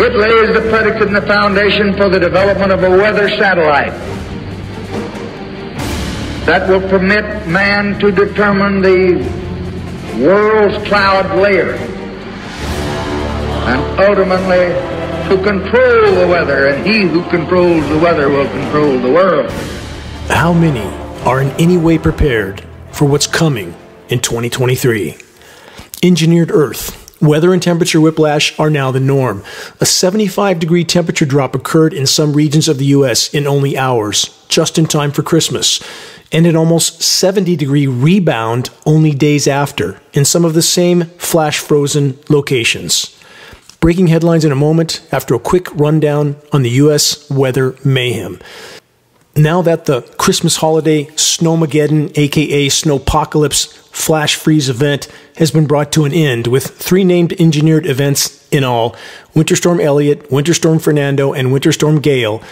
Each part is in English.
It lays the predicate and the foundation for the development of a weather satellite that will permit man to determine the world's cloud layer and ultimately to control the weather, and he who controls the weather will control the world. How many are in any way prepared for what's coming in 2023? Engineered Earth. Weather and temperature whiplash are now the norm. A 75 degree temperature drop occurred in some regions of the U.S. in only hours, just in time for Christmas, and an almost 70 degree rebound only days after in some of the same flash frozen locations. Breaking headlines in a moment after a quick rundown on the U.S. weather mayhem. Now that the Christmas holiday Snowmageddon, aka Snowpocalypse, flash freeze event has been brought to an end with three named engineered events in all Winter Storm Elliott, Winter Storm Fernando, and Winter Storm Gale.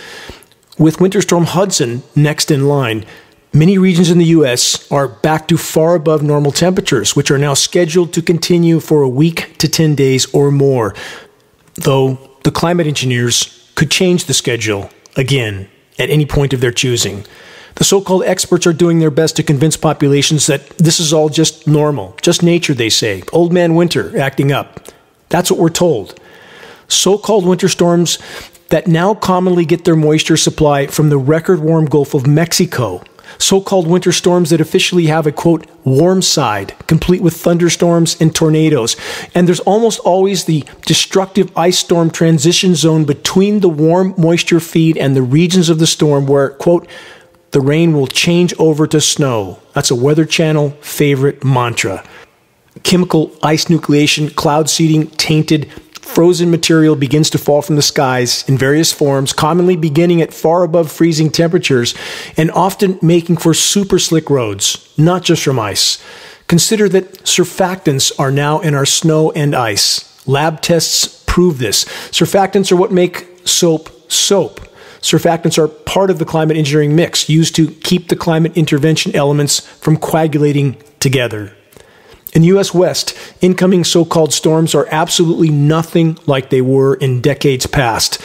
With Winter Storm Hudson next in line, many regions in the U.S. are back to far above normal temperatures, which are now scheduled to continue for a week to 10 days or more, though the climate engineers could change the schedule again at any point of their choosing. The so called experts are doing their best to convince populations that this is all just normal, just nature, they say. Old man winter acting up. That's what we're told. So called winter storms that now commonly get their moisture supply from the record warm Gulf of Mexico. So called winter storms that officially have a quote, warm side, complete with thunderstorms and tornadoes. And there's almost always the destructive ice storm transition zone between the warm moisture feed and the regions of the storm where, quote, the rain will change over to snow. That's a Weather Channel favorite mantra. Chemical ice nucleation, cloud seeding, tainted, frozen material begins to fall from the skies in various forms, commonly beginning at far above freezing temperatures and often making for super slick roads, not just from ice. Consider that surfactants are now in our snow and ice. Lab tests prove this. Surfactants are what make soap soap. Surfactants are part of the climate engineering mix used to keep the climate intervention elements from coagulating together. In US West, incoming so called storms are absolutely nothing like they were in decades past.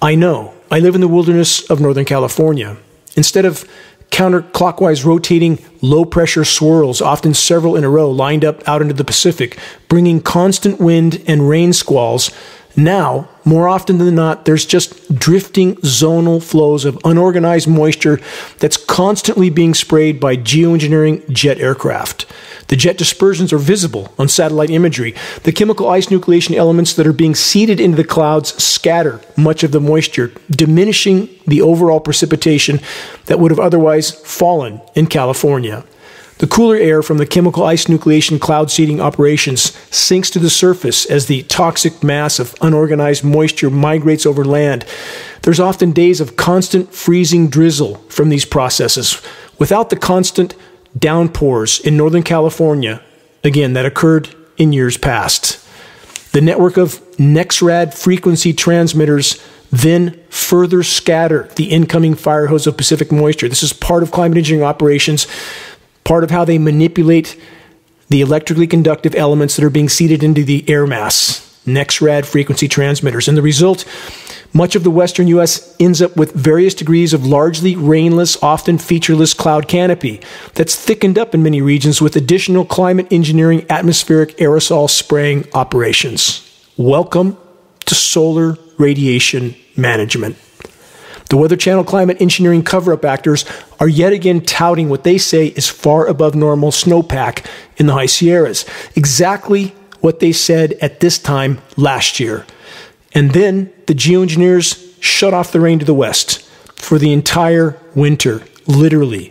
I know. I live in the wilderness of Northern California. Instead of counterclockwise rotating low pressure swirls, often several in a row, lined up out into the Pacific, bringing constant wind and rain squalls, now, more often than not, there's just drifting zonal flows of unorganized moisture that's constantly being sprayed by geoengineering jet aircraft. The jet dispersions are visible on satellite imagery. The chemical ice nucleation elements that are being seeded into the clouds scatter much of the moisture, diminishing the overall precipitation that would have otherwise fallen in California. The cooler air from the chemical ice nucleation cloud seeding operations sinks to the surface as the toxic mass of unorganized moisture migrates over land. There's often days of constant freezing drizzle from these processes. Without the constant downpours in Northern California, again, that occurred in years past. The network of NEXRAD frequency transmitters then further scatter the incoming fire hose of Pacific moisture. This is part of climate engineering operations part of how they manipulate the electrically conductive elements that are being seeded into the air mass, NEXRAD frequency transmitters. And the result, much of the western U.S. ends up with various degrees of largely rainless, often featureless cloud canopy that's thickened up in many regions with additional climate engineering atmospheric aerosol spraying operations. Welcome to solar radiation management. The Weather Channel climate engineering cover up actors are yet again touting what they say is far above normal snowpack in the high Sierras. Exactly what they said at this time last year. And then the geoengineers shut off the rain to the west for the entire winter, literally.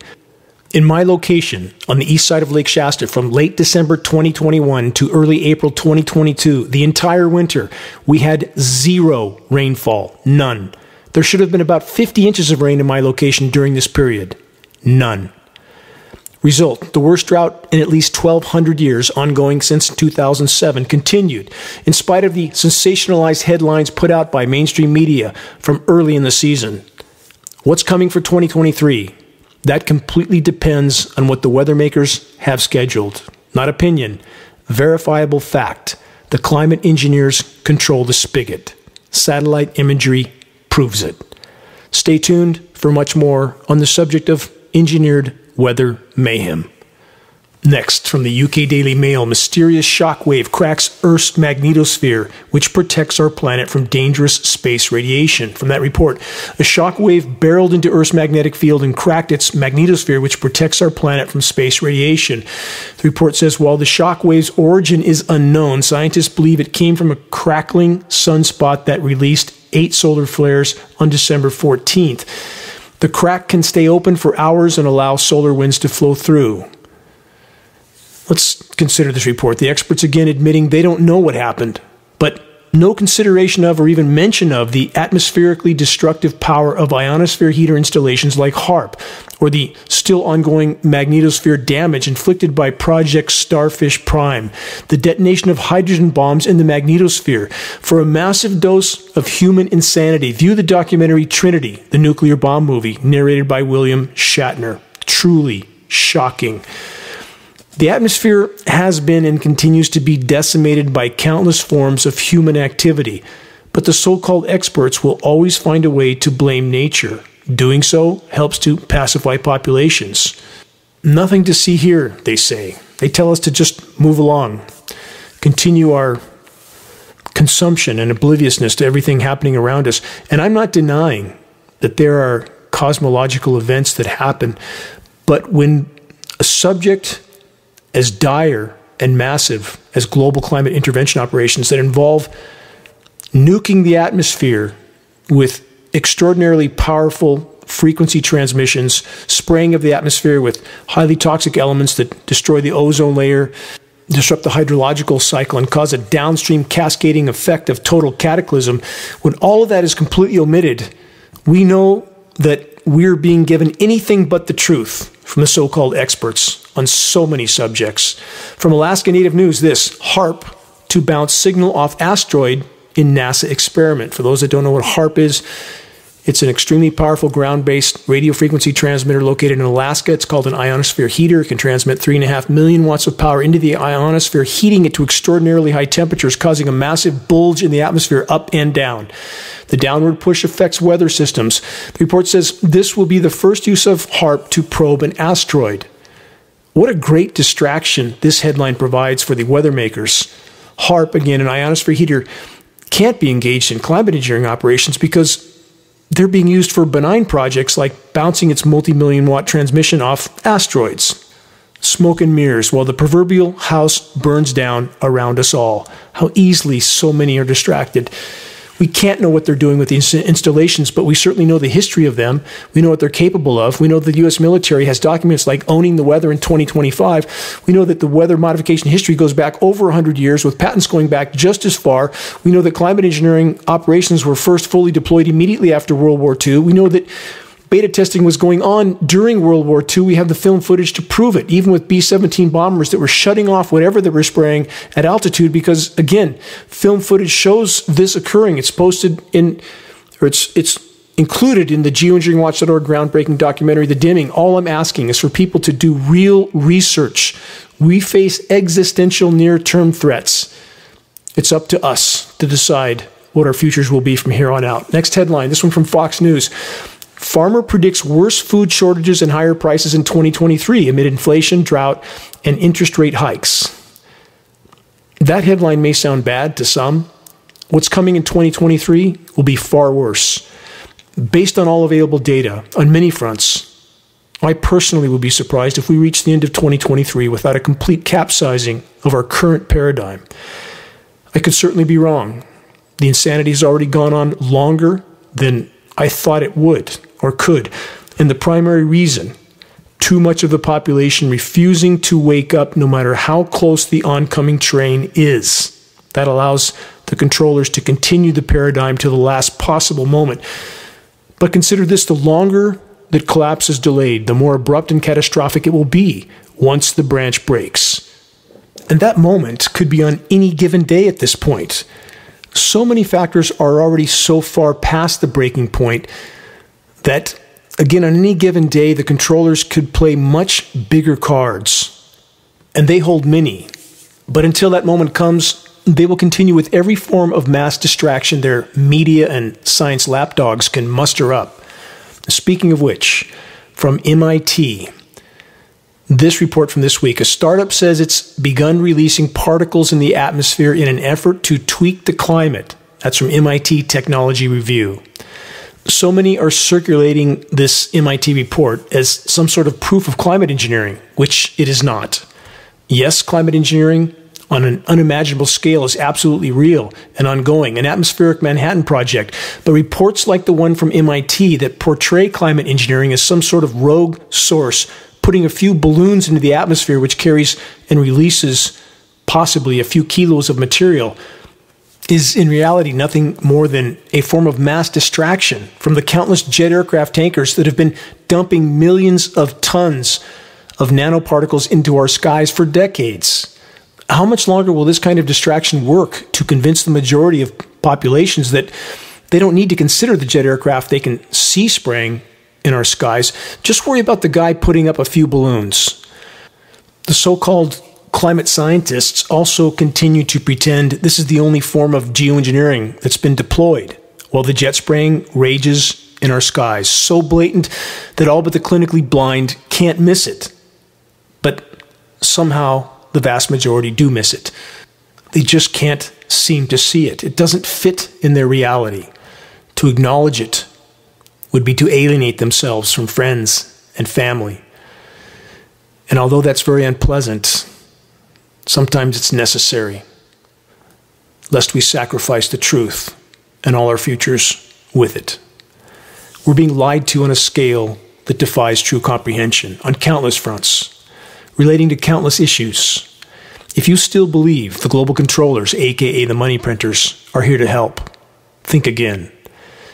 In my location on the east side of Lake Shasta from late December 2021 to early April 2022, the entire winter, we had zero rainfall, none. There should have been about 50 inches of rain in my location during this period. None. Result the worst drought in at least 1,200 years, ongoing since 2007, continued in spite of the sensationalized headlines put out by mainstream media from early in the season. What's coming for 2023? That completely depends on what the weather makers have scheduled. Not opinion, verifiable fact. The climate engineers control the spigot. Satellite imagery proves it. Stay tuned for much more on the subject of engineered weather mayhem. Next, from the UK Daily Mail, mysterious shockwave cracks Earth's magnetosphere, which protects our planet from dangerous space radiation. From that report, a shockwave barreled into Earth's magnetic field and cracked its magnetosphere, which protects our planet from space radiation. The report says while the shockwave's origin is unknown, scientists believe it came from a crackling sunspot that released eight solar flares on December 14th. The crack can stay open for hours and allow solar winds to flow through. Let's consider this report. The experts again admitting they don't know what happened, but no consideration of or even mention of the atmospherically destructive power of ionosphere heater installations like HAARP, or the still ongoing magnetosphere damage inflicted by Project Starfish Prime, the detonation of hydrogen bombs in the magnetosphere. For a massive dose of human insanity, view the documentary Trinity, the nuclear bomb movie, narrated by William Shatner. Truly shocking. The atmosphere has been and continues to be decimated by countless forms of human activity, but the so called experts will always find a way to blame nature. Doing so helps to pacify populations. Nothing to see here, they say. They tell us to just move along, continue our consumption and obliviousness to everything happening around us. And I'm not denying that there are cosmological events that happen, but when a subject as dire and massive as global climate intervention operations that involve nuking the atmosphere with extraordinarily powerful frequency transmissions, spraying of the atmosphere with highly toxic elements that destroy the ozone layer, disrupt the hydrological cycle, and cause a downstream cascading effect of total cataclysm. When all of that is completely omitted, we know that we're being given anything but the truth from the so called experts on so many subjects. From Alaska Native News, this HAARP to bounce signal off asteroid in NASA experiment. For those that don't know what HAARP is, it's an extremely powerful ground based radio frequency transmitter located in Alaska. It's called an ionosphere heater. It can transmit 3.5 million watts of power into the ionosphere, heating it to extraordinarily high temperatures, causing a massive bulge in the atmosphere up and down. The downward push affects weather systems. The report says this will be the first use of HAARP to probe an asteroid. What a great distraction this headline provides for the weather makers. HAARP, again, an ionosphere heater, can't be engaged in climate engineering operations because they're being used for benign projects like bouncing its multi million watt transmission off asteroids. Smoke and mirrors while the proverbial house burns down around us all. How easily so many are distracted. We can't know what they're doing with these installations, but we certainly know the history of them. We know what they're capable of. We know the U.S. military has documents like owning the weather in 2025. We know that the weather modification history goes back over 100 years, with patents going back just as far. We know that climate engineering operations were first fully deployed immediately after World War II. We know that Beta testing was going on during World War II. We have the film footage to prove it, even with B 17 bombers that were shutting off whatever they were spraying at altitude, because again, film footage shows this occurring. It's posted in, or it's, it's included in the geoengineeringwatch.org groundbreaking documentary, The Dimming. All I'm asking is for people to do real research. We face existential near term threats. It's up to us to decide what our futures will be from here on out. Next headline this one from Fox News. Farmer predicts worse food shortages and higher prices in 2023 amid inflation, drought, and interest rate hikes. That headline may sound bad to some. What's coming in 2023 will be far worse. Based on all available data on many fronts, I personally would be surprised if we reach the end of 2023 without a complete capsizing of our current paradigm. I could certainly be wrong. The insanity has already gone on longer than I thought it would or could. And the primary reason too much of the population refusing to wake up no matter how close the oncoming train is. That allows the controllers to continue the paradigm to the last possible moment. But consider this the longer that collapse is delayed, the more abrupt and catastrophic it will be once the branch breaks. And that moment could be on any given day at this point. So many factors are already so far past the breaking point that, again, on any given day, the controllers could play much bigger cards. And they hold many. But until that moment comes, they will continue with every form of mass distraction their media and science lapdogs can muster up. Speaking of which, from MIT, this report from this week a startup says it's begun releasing particles in the atmosphere in an effort to tweak the climate. That's from MIT Technology Review. So many are circulating this MIT report as some sort of proof of climate engineering, which it is not. Yes, climate engineering on an unimaginable scale is absolutely real and ongoing, an atmospheric Manhattan project. But reports like the one from MIT that portray climate engineering as some sort of rogue source, putting a few balloons into the atmosphere, which carries and releases possibly a few kilos of material, is in reality nothing more than a form of mass distraction from the countless jet aircraft tankers that have been dumping millions of tons of nanoparticles into our skies for decades how much longer will this kind of distraction work to convince the majority of populations that they don't need to consider the jet aircraft they can see spraying in our skies? Just worry about the guy putting up a few balloons. The so called climate scientists also continue to pretend this is the only form of geoengineering that's been deployed, while the jet spraying rages in our skies, so blatant that all but the clinically blind can't miss it. But somehow the vast majority do miss it. They just can't seem to see it. It doesn't fit in their reality. To acknowledge it would be to alienate themselves from friends and family. And although that's very unpleasant, sometimes it's necessary, lest we sacrifice the truth and all our futures with it. We're being lied to on a scale that defies true comprehension on countless fronts relating to countless issues. If you still believe the global controllers, aka the money printers, are here to help, think again.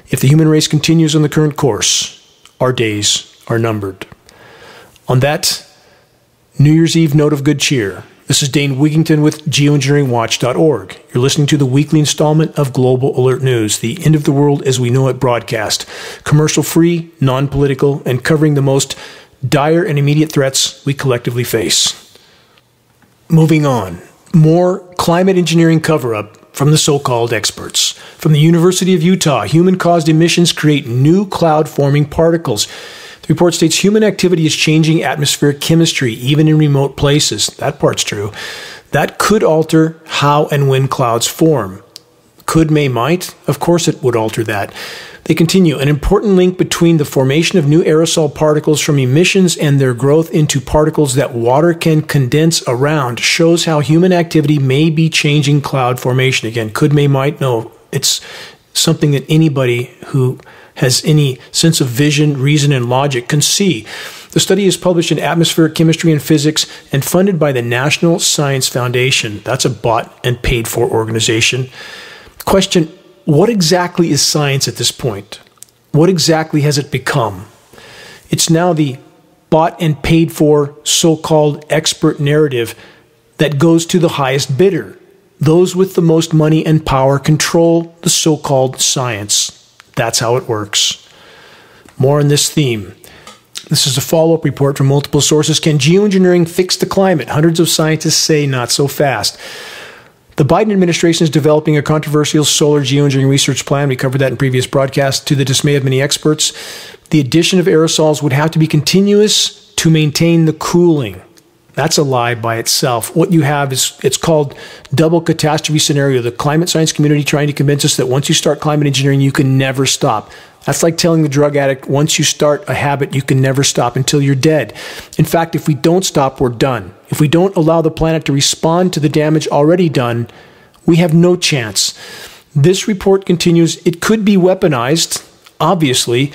If the human race continues on the current course, our days are numbered. On that New Year's Eve note of good cheer, this is Dane Wigington with geoengineeringwatch.org. You're listening to the weekly installment of Global Alert News, the end of the world as we know it broadcast. Commercial free, non political, and covering the most dire and immediate threats we collectively face. Moving on, more climate engineering cover up from the so called experts. From the University of Utah, human caused emissions create new cloud forming particles. The report states human activity is changing atmospheric chemistry, even in remote places. That part's true. That could alter how and when clouds form. Could, may, might? Of course, it would alter that. They continue an important link between the formation of new aerosol particles from emissions and their growth into particles that water can condense around shows how human activity may be changing cloud formation. Again, could, may, might, no. It's something that anybody who has any sense of vision, reason, and logic can see. The study is published in Atmospheric Chemistry and Physics and funded by the National Science Foundation. That's a bought and paid for organization. Question what exactly is science at this point? What exactly has it become? It's now the bought and paid for so called expert narrative that goes to the highest bidder. Those with the most money and power control the so called science. That's how it works. More on this theme. This is a follow up report from multiple sources. Can geoengineering fix the climate? Hundreds of scientists say not so fast. The Biden administration is developing a controversial solar geoengineering research plan. We covered that in previous broadcasts. To the dismay of many experts, the addition of aerosols would have to be continuous to maintain the cooling. That's a lie by itself. What you have is it's called double catastrophe scenario. The climate science community trying to convince us that once you start climate engineering, you can never stop. That's like telling the drug addict once you start a habit, you can never stop until you're dead. In fact, if we don't stop, we're done. If we don't allow the planet to respond to the damage already done, we have no chance. This report continues it could be weaponized, obviously.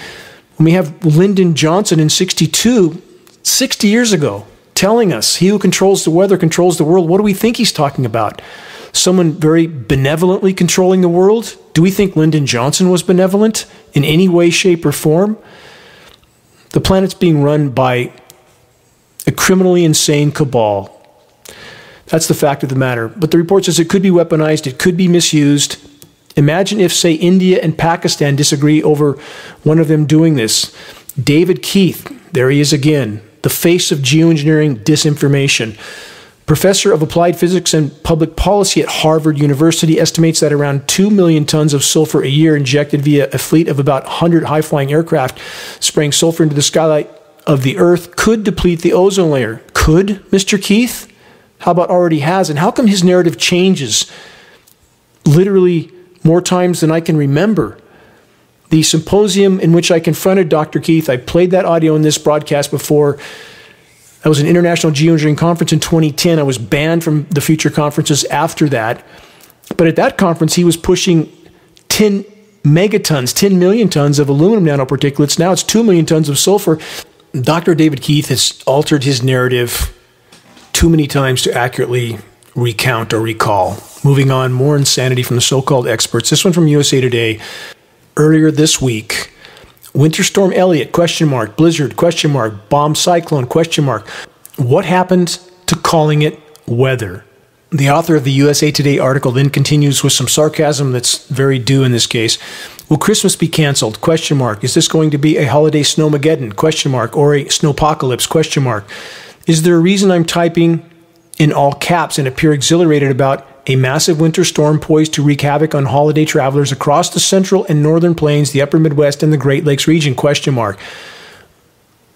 When we have Lyndon Johnson in 62, 60 years ago, telling us he who controls the weather controls the world, what do we think he's talking about? Someone very benevolently controlling the world? Do we think Lyndon Johnson was benevolent in any way, shape, or form? The planet's being run by a criminally insane cabal. That's the fact of the matter. But the report says it could be weaponized, it could be misused. Imagine if, say, India and Pakistan disagree over one of them doing this. David Keith, there he is again, the face of geoengineering disinformation. Professor of Applied Physics and Public Policy at Harvard University estimates that around 2 million tons of sulfur a year injected via a fleet of about 100 high flying aircraft spraying sulfur into the skylight of the Earth could deplete the ozone layer. Could, Mr. Keith? How about already has? And how come his narrative changes literally more times than I can remember? The symposium in which I confronted Dr. Keith, I played that audio in this broadcast before that was an international geoengineering conference in 2010. I was banned from the future conferences after that. But at that conference, he was pushing 10 megatons, 10 million tons of aluminum nanoparticulates. Now it's 2 million tons of sulfur. Dr. David Keith has altered his narrative too many times to accurately recount or recall. Moving on, more insanity from the so called experts. This one from USA Today. Earlier this week, Winter Storm Elliott, question mark. Blizzard, question mark. Bomb cyclone, question mark. What happened to calling it weather? The author of the USA Today article then continues with some sarcasm that's very due in this case. Will Christmas be canceled? Question mark. Is this going to be a holiday snowmageddon? Question mark. Or a snowpocalypse? Question mark. Is there a reason I'm typing in all caps and appear exhilarated about a massive winter storm poised to wreak havoc on holiday travelers across the central and northern plains, the upper Midwest, and the Great Lakes region? Question mark.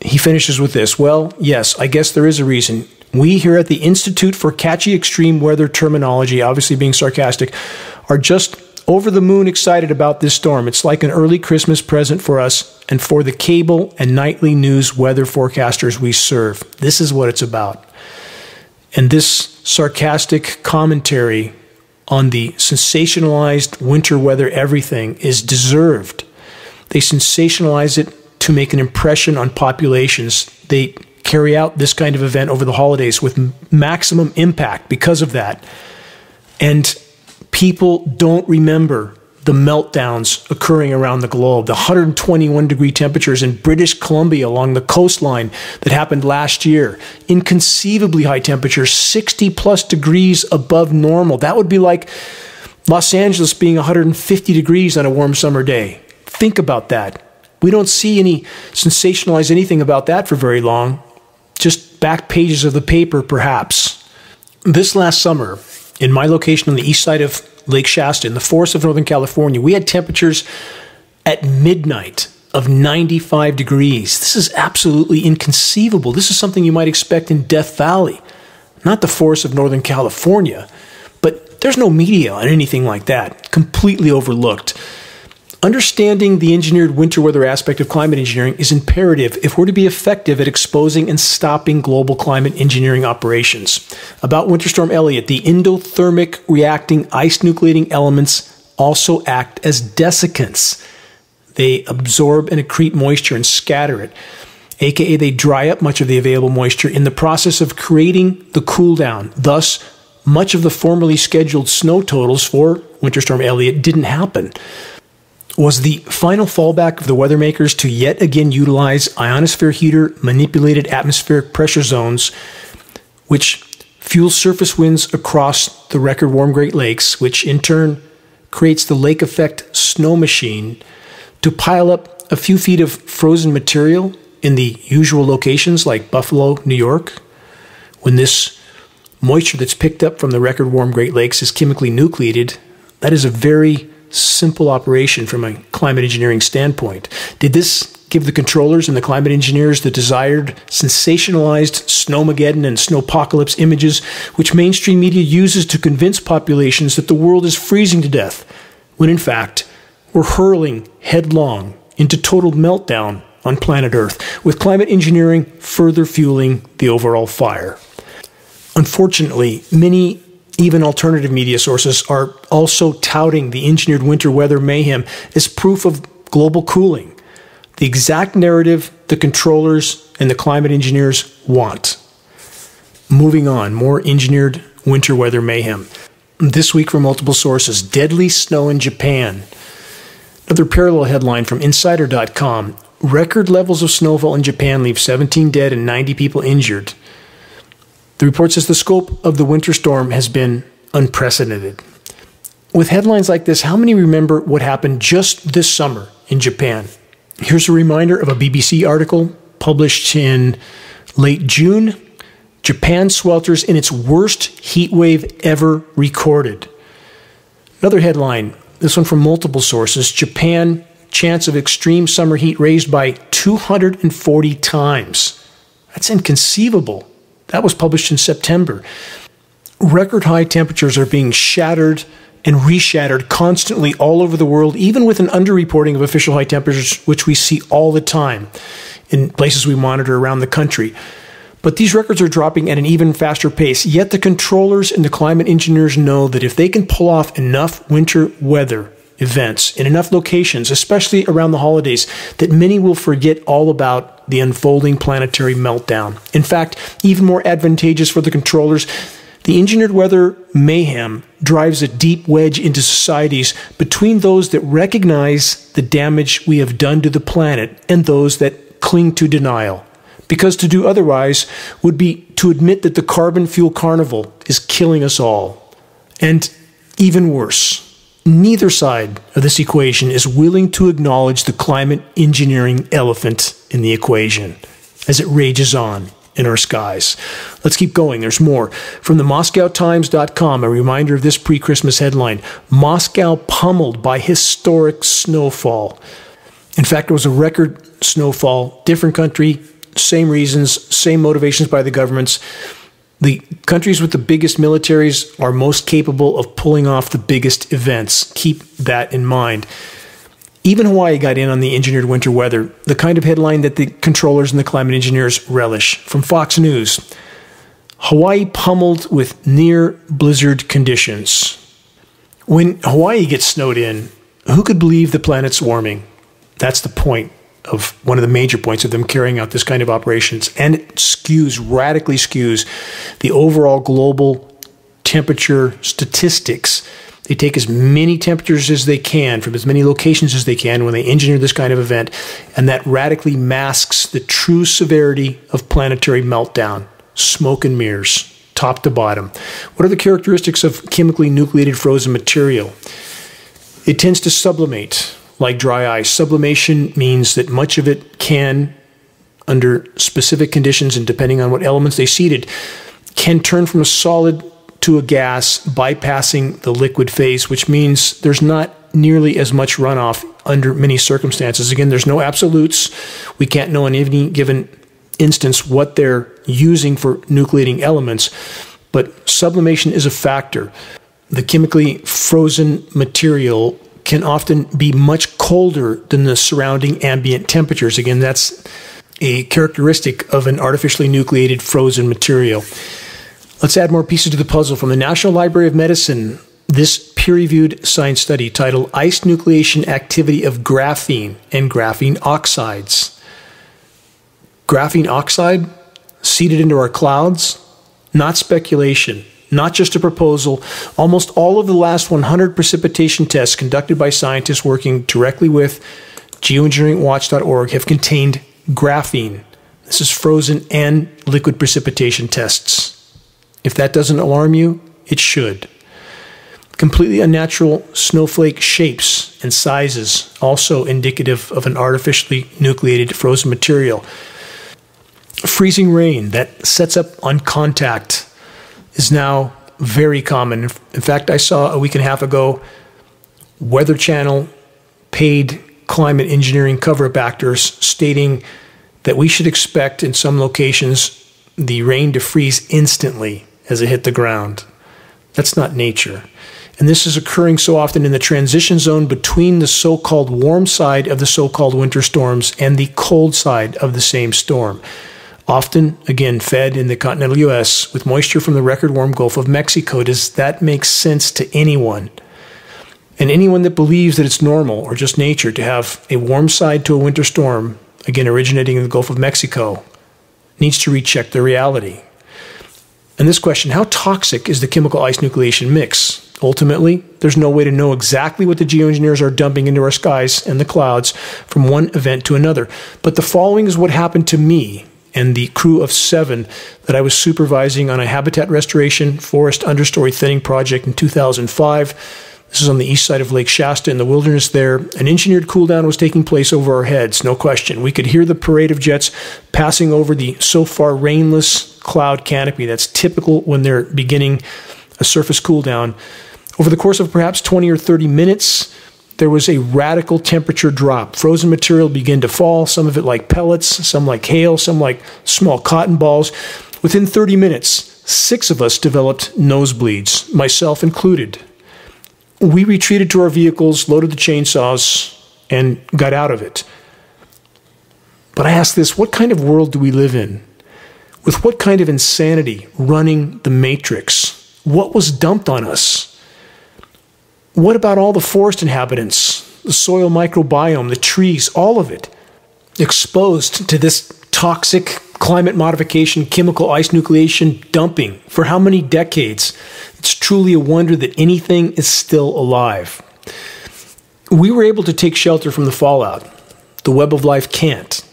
He finishes with this. Well, yes, I guess there is a reason. We here at the Institute for Catchy Extreme Weather Terminology, obviously being sarcastic, are just over the moon excited about this storm. It's like an early Christmas present for us and for the cable and nightly news weather forecasters we serve. This is what it's about. And this sarcastic commentary on the sensationalized winter weather everything is deserved. They sensationalize it to make an impression on populations. They carry out this kind of event over the holidays with maximum impact because of that. And people don't remember the meltdowns occurring around the globe, the 121 degree temperatures in British Columbia along the coastline that happened last year, inconceivably high temperatures, 60 plus degrees above normal. That would be like Los Angeles being 150 degrees on a warm summer day. Think about that. We don't see any sensationalize anything about that for very long, just back pages of the paper, perhaps. This last summer, in my location on the east side of Lake Shasta in the forests of Northern California, we had temperatures at midnight of 95 degrees. This is absolutely inconceivable. This is something you might expect in Death Valley, not the forests of Northern California. But there's no media on anything like that, completely overlooked. Understanding the engineered winter weather aspect of climate engineering is imperative if we're to be effective at exposing and stopping global climate engineering operations. About Winter Storm Elliott, the endothermic reacting ice nucleating elements also act as desiccants. They absorb and accrete moisture and scatter it, aka they dry up much of the available moisture in the process of creating the cool down. Thus, much of the formerly scheduled snow totals for Winter Storm Elliott didn't happen was the final fallback of the weather makers to yet again utilize ionosphere heater manipulated atmospheric pressure zones, which fuel surface winds across the record warm Great Lakes, which in turn creates the lake effect snow machine to pile up a few feet of frozen material in the usual locations like Buffalo, New York. When this moisture that's picked up from the record warm Great Lakes is chemically nucleated, that is a very simple operation from a climate engineering standpoint. Did this give the controllers and the climate engineers the desired sensationalized snowmageddon and snowpocalypse images which mainstream media uses to convince populations that the world is freezing to death, when in fact we're hurling headlong into total meltdown on planet Earth, with climate engineering further fueling the overall fire. Unfortunately, many even alternative media sources are also touting the engineered winter weather mayhem as proof of global cooling, the exact narrative the controllers and the climate engineers want. Moving on, more engineered winter weather mayhem. This week, from multiple sources deadly snow in Japan. Another parallel headline from Insider.com Record levels of snowfall in Japan leave 17 dead and 90 people injured. The report says the scope of the winter storm has been unprecedented. With headlines like this, how many remember what happened just this summer in Japan? Here's a reminder of a BBC article published in late June Japan swelters in its worst heat wave ever recorded. Another headline, this one from multiple sources Japan chance of extreme summer heat raised by 240 times. That's inconceivable. That was published in September. Record high temperatures are being shattered and reshattered constantly all over the world, even with an underreporting of official high temperatures, which we see all the time in places we monitor around the country. But these records are dropping at an even faster pace. Yet the controllers and the climate engineers know that if they can pull off enough winter weather events in enough locations, especially around the holidays, that many will forget all about the unfolding planetary meltdown. In fact, even more advantageous for the controllers, the engineered weather mayhem drives a deep wedge into societies between those that recognize the damage we have done to the planet and those that cling to denial. Because to do otherwise would be to admit that the carbon fuel carnival is killing us all. And even worse, neither side of this equation is willing to acknowledge the climate engineering elephant in the equation as it rages on in our skies. Let's keep going. There's more. From the MoscowTimes.com, a reminder of this pre Christmas headline Moscow pummeled by historic snowfall. In fact, it was a record snowfall, different country, same reasons, same motivations by the governments. The countries with the biggest militaries are most capable of pulling off the biggest events. Keep that in mind. Even Hawaii got in on the engineered winter weather, the kind of headline that the controllers and the climate engineers relish. From Fox News Hawaii pummeled with near blizzard conditions. When Hawaii gets snowed in, who could believe the planet's warming? That's the point of one of the major points of them carrying out this kind of operations. And it skews, radically skews, the overall global temperature statistics. They take as many temperatures as they can from as many locations as they can when they engineer this kind of event, and that radically masks the true severity of planetary meltdown. Smoke and mirrors, top to bottom. What are the characteristics of chemically nucleated frozen material? It tends to sublimate like dry ice. Sublimation means that much of it can, under specific conditions and depending on what elements they seeded, can turn from a solid to a gas, bypassing the liquid phase, which means there's not nearly as much runoff under many circumstances. Again, there's no absolutes. We can't know in any given instance what they're using for nucleating elements, but sublimation is a factor. The chemically frozen material can often be much colder than the surrounding ambient temperatures. Again, that's a characteristic of an artificially nucleated frozen material. Let's add more pieces to the puzzle. From the National Library of Medicine, this peer reviewed science study titled Ice Nucleation Activity of Graphene and Graphene Oxides. Graphene oxide seeded into our clouds? Not speculation not just a proposal. Almost all of the last 100 precipitation tests conducted by scientists working directly with geoengineeringwatch.org have contained graphene. This is frozen and liquid precipitation tests. If that doesn't alarm you, it should. Completely unnatural snowflake shapes and sizes, also indicative of an artificially nucleated frozen material. Freezing rain that sets up on contact is now very common. In fact, I saw a week and a half ago Weather Channel paid climate engineering cover up actors stating that we should expect in some locations the rain to freeze instantly as it hit the ground. That's not nature. And this is occurring so often in the transition zone between the so called warm side of the so called winter storms and the cold side of the same storm often again fed in the continental U.S. with moisture from the record warm Gulf of Mexico. Does that make sense to anyone? And anyone that believes that it's normal or just nature to have a warm side to a winter storm, again originating in the Gulf of Mexico, needs to recheck their reality. And this question how toxic is the chemical ice nucleation mix? Ultimately, there's no way to know exactly what the geoengineers are dumping into our skies and the clouds from one event to another. But the following is what happened to me and the crew of seven that I was supervising on a habitat restoration forest understory thinning project in 2005. This is on the east side of Lake Shasta in the wilderness there. An engineered cool down was taking place over our heads, no question. We could hear the parade of jets passing over the so far rainless, cloud canopy that's typical when they're beginning a surface cool down. Over the course of perhaps 20 or 30 minutes, there was a radical temperature drop. Frozen material began to fall, some of it like pellets, some like hail, some like small cotton balls. Within 30 minutes, six of us developed nosebleeds, myself included. We retreated to our vehicles, loaded the chainsaws, and got out of it. But I ask this what kind of world do we live in? With what kind of insanity running the matrix? What was dumped on us? What about all the forest inhabitants, the soil microbiome, the trees, all of it exposed to this toxic climate modification, chemical ice nucleation dumping for how many decades? It's truly a wonder that anything is still alive. We were able to take shelter from the fallout. The web of life can't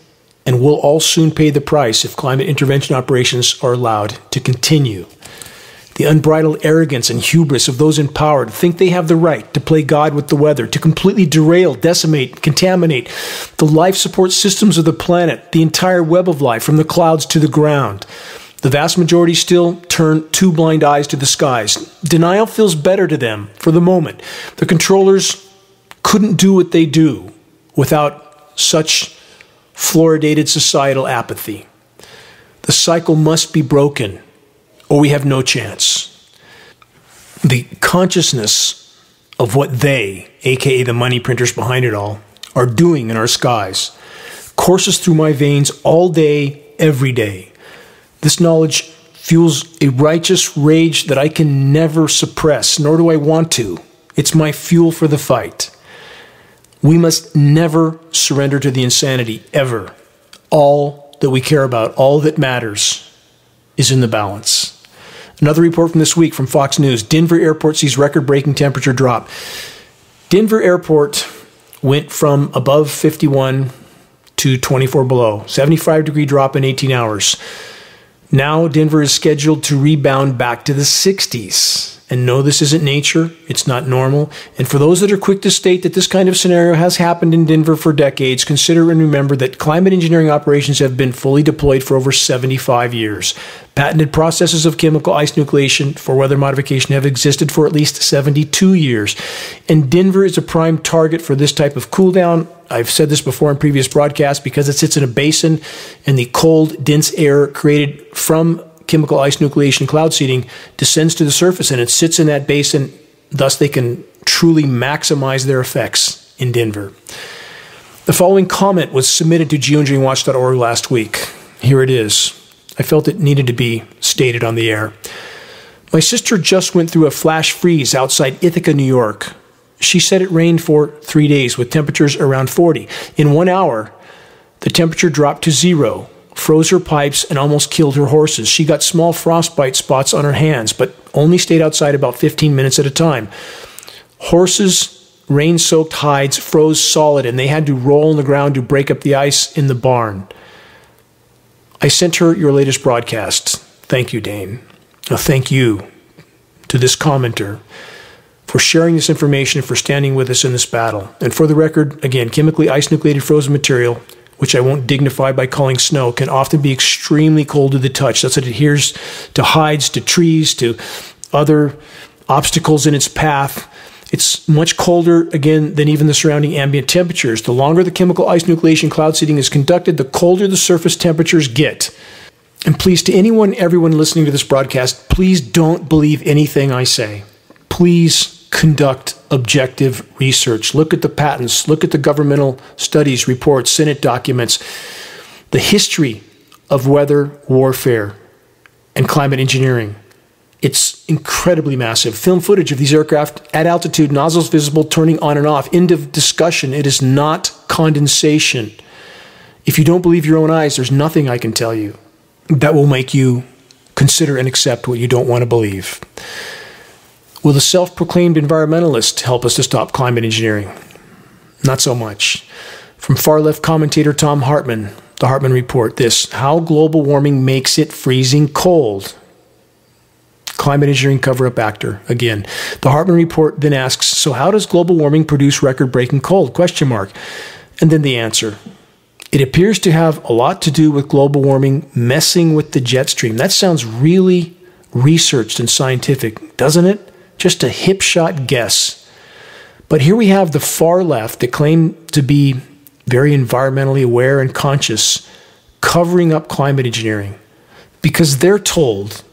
and we'll all soon pay the price if climate intervention operations are allowed to continue. The unbridled arrogance and hubris of those in power to think they have the right to play God with the weather, to completely derail, decimate, contaminate the life support systems of the planet, the entire web of life from the clouds to the ground. The vast majority still turn two blind eyes to the skies. Denial feels better to them for the moment. The controllers couldn't do what they do without such fluoridated societal apathy. The cycle must be broken, or we have no chance. The consciousness of what they, aka the money printers behind it all, are doing in our skies courses through my veins all day, every day. This knowledge fuels a righteous rage that I can never suppress, nor do I want to. It's my fuel for the fight. We must never surrender to the insanity, ever. All that we care about, all that matters, is in the balance. Another report from this week from Fox News Denver Airport sees record breaking temperature drop. Denver Airport went from above 51 to 24 below, 75 degree drop in 18 hours. Now Denver is scheduled to rebound back to the 60s. And no, this isn't nature. It's not normal. And for those that are quick to state that this kind of scenario has happened in Denver for decades, consider and remember that climate engineering operations have been fully deployed for over 75 years. Patented processes of chemical ice nucleation for weather modification have existed for at least 72 years. And Denver is a prime target for this type of cool down. I've said this before in previous broadcasts because it sits in a basin and the cold, dense air created from chemical ice nucleation cloud seeding descends to the surface and it sits in that basin. Thus, they can truly maximize their effects in Denver. The following comment was submitted to geoengineeringwatch.org last week. Here it is. I felt it needed to be stated on the air. My sister just went through a flash freeze outside Ithaca, New York. She said it rained for three days with temperatures around 40. In one hour, the temperature dropped to zero froze her pipes, and almost killed her horses. She got small frostbite spots on her hands, but only stayed outside about 15 minutes at a time. Horses' rain soaked hides froze solid, and they had to roll on the ground to break up the ice in the barn. I sent her your latest broadcast. Thank you, Dane. Now, thank you to this commenter for sharing this information and for standing with us in this battle. And for the record, again, chemically ice nucleated frozen material which I won't dignify by calling snow, can often be extremely cold to the touch. Thus, it adheres to hides, to trees, to other obstacles in its path. It's much colder, again, than even the surrounding ambient temperatures. The longer the chemical ice nucleation cloud seeding is conducted, the colder the surface temperatures get. And please, to anyone, everyone listening to this broadcast, please don't believe anything I say. Please conduct objective research. Look at the patents, look at the governmental studies, reports, Senate documents, the history of weather warfare and climate engineering. It's incredibly massive. Film footage of these aircraft at altitude, nozzles visible, turning on and off. End of discussion. It is not condensation. If you don't believe your own eyes, there's nothing I can tell you that will make you consider and accept what you don't want to believe. Will the self proclaimed environmentalist help us to stop climate engineering? Not so much. From far left commentator Thom Hartmann, the Hartmann Report this How Global Warming Makes It Freezing Cold. Climate engineering cover up actor again. The Hartmann Report then asks So, how does global warming produce record breaking cold? Question mark. And then the answer It appears to have a lot to do with global warming messing with the jet stream. That sounds really researched and scientific, doesn't it? Just a hip shot guess. But here we have the far left that claim to be very environmentally aware and conscious covering up climate engineering because they're told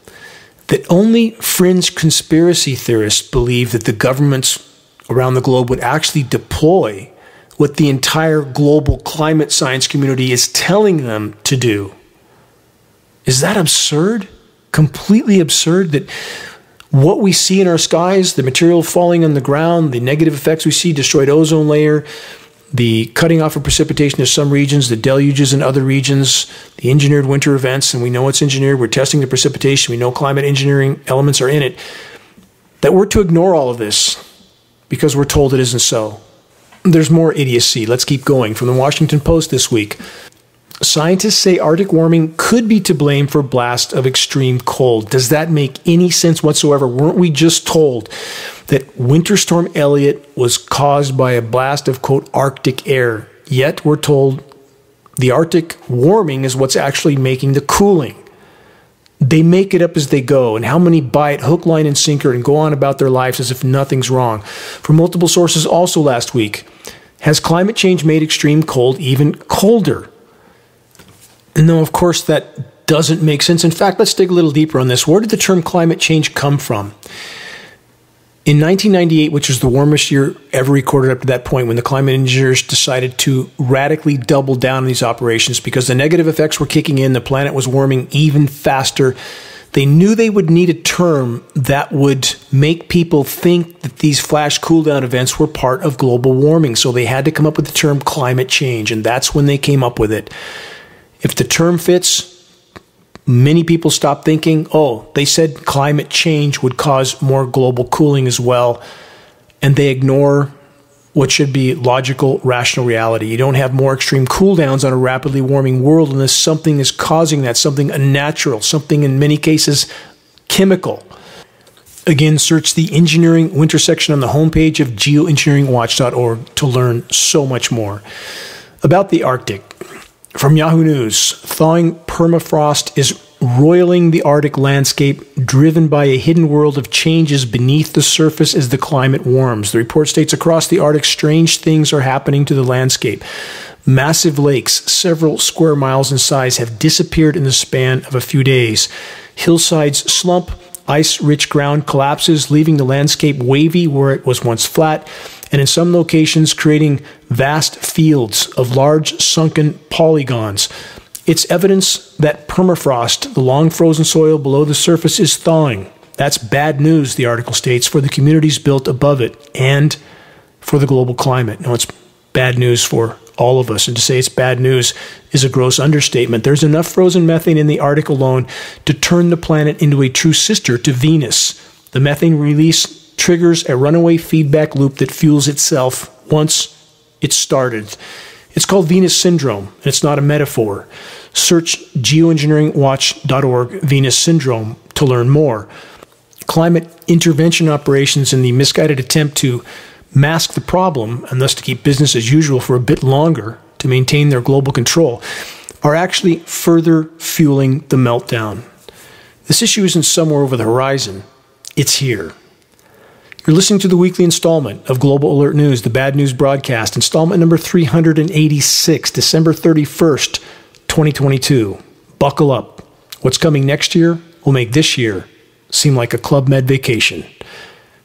that only fringe conspiracy theorists believe that the governments around the globe would actually deploy what the entire global climate science community is telling them to do. Is that absurd? Completely absurd that what we see in our skies, the material falling on the ground, the negative effects we see, destroyed ozone layer, the cutting off of precipitation in some regions, the deluges in other regions, the engineered winter events, and we know it's engineered. We're testing the precipitation. We know climate engineering elements are in it. That we're to ignore all of this because we're told it isn't so. There's more idiocy. Let's keep going. From the Washington Post this week. Scientists say Arctic warming could be to blame for blast of extreme cold. Does that make any sense whatsoever? Weren't we just told that Winter Storm Elliott was caused by a blast of quote Arctic air? Yet we're told the Arctic warming is what's actually making the cooling. They make it up as they go, and how many buy it hook, line, and sinker and go on about their lives as if nothing's wrong? From multiple sources, also last week, has climate change made extreme cold even colder? No, of course, that doesn't make sense. In fact, let's dig a little deeper on this. Where did the term climate change come from? In 1998, which was the warmest year ever recorded up to that point, when the climate engineers decided to radically double down on these operations because the negative effects were kicking in, the planet was warming even faster. They knew they would need a term that would make people think that these flash cool down events were part of global warming. So they had to come up with the term climate change, and that's when they came up with it. If the term fits, many people stop thinking, oh, they said climate change would cause more global cooling as well, and they ignore what should be logical, rational reality. You don't have more extreme cool downs on a rapidly warming world unless something is causing that, something unnatural, something in many cases chemical. Again, search the engineering winter section on the homepage of geoengineeringwatch.org to learn so much more. About the Arctic, from Yahoo News, thawing permafrost is roiling the Arctic landscape, driven by a hidden world of changes beneath the surface as the climate warms. The report states across the Arctic, strange things are happening to the landscape. Massive lakes, several square miles in size, have disappeared in the span of a few days. Hillsides slump, ice rich ground collapses, leaving the landscape wavy where it was once flat and in some locations creating vast fields of large sunken polygons. It's evidence that permafrost, the long frozen soil below the surface, is thawing. That's bad news, the article states, for the communities built above it and for the global climate. Now, it's bad news for all of us. And to say it's bad news is a gross understatement. There's enough frozen methane in the Arctic alone to turn the planet into a true sister to Venus. The methane release triggers a runaway feedback loop that fuels itself once it's started. It's called Venus Syndrome, and it's not a metaphor. Search geoengineeringwatch.org Venus Syndrome to learn more. Climate intervention operations in the misguided attempt to mask the problem and thus to keep business as usual for a bit longer to maintain their global control are actually further fueling the meltdown. This issue isn't somewhere over the horizon, it's here. You're listening to the weekly installment of Global Alert News, the bad news broadcast, installment number 386, December 31st, 2022. Buckle up. What's coming next year will make this year seem like a Club Med vacation.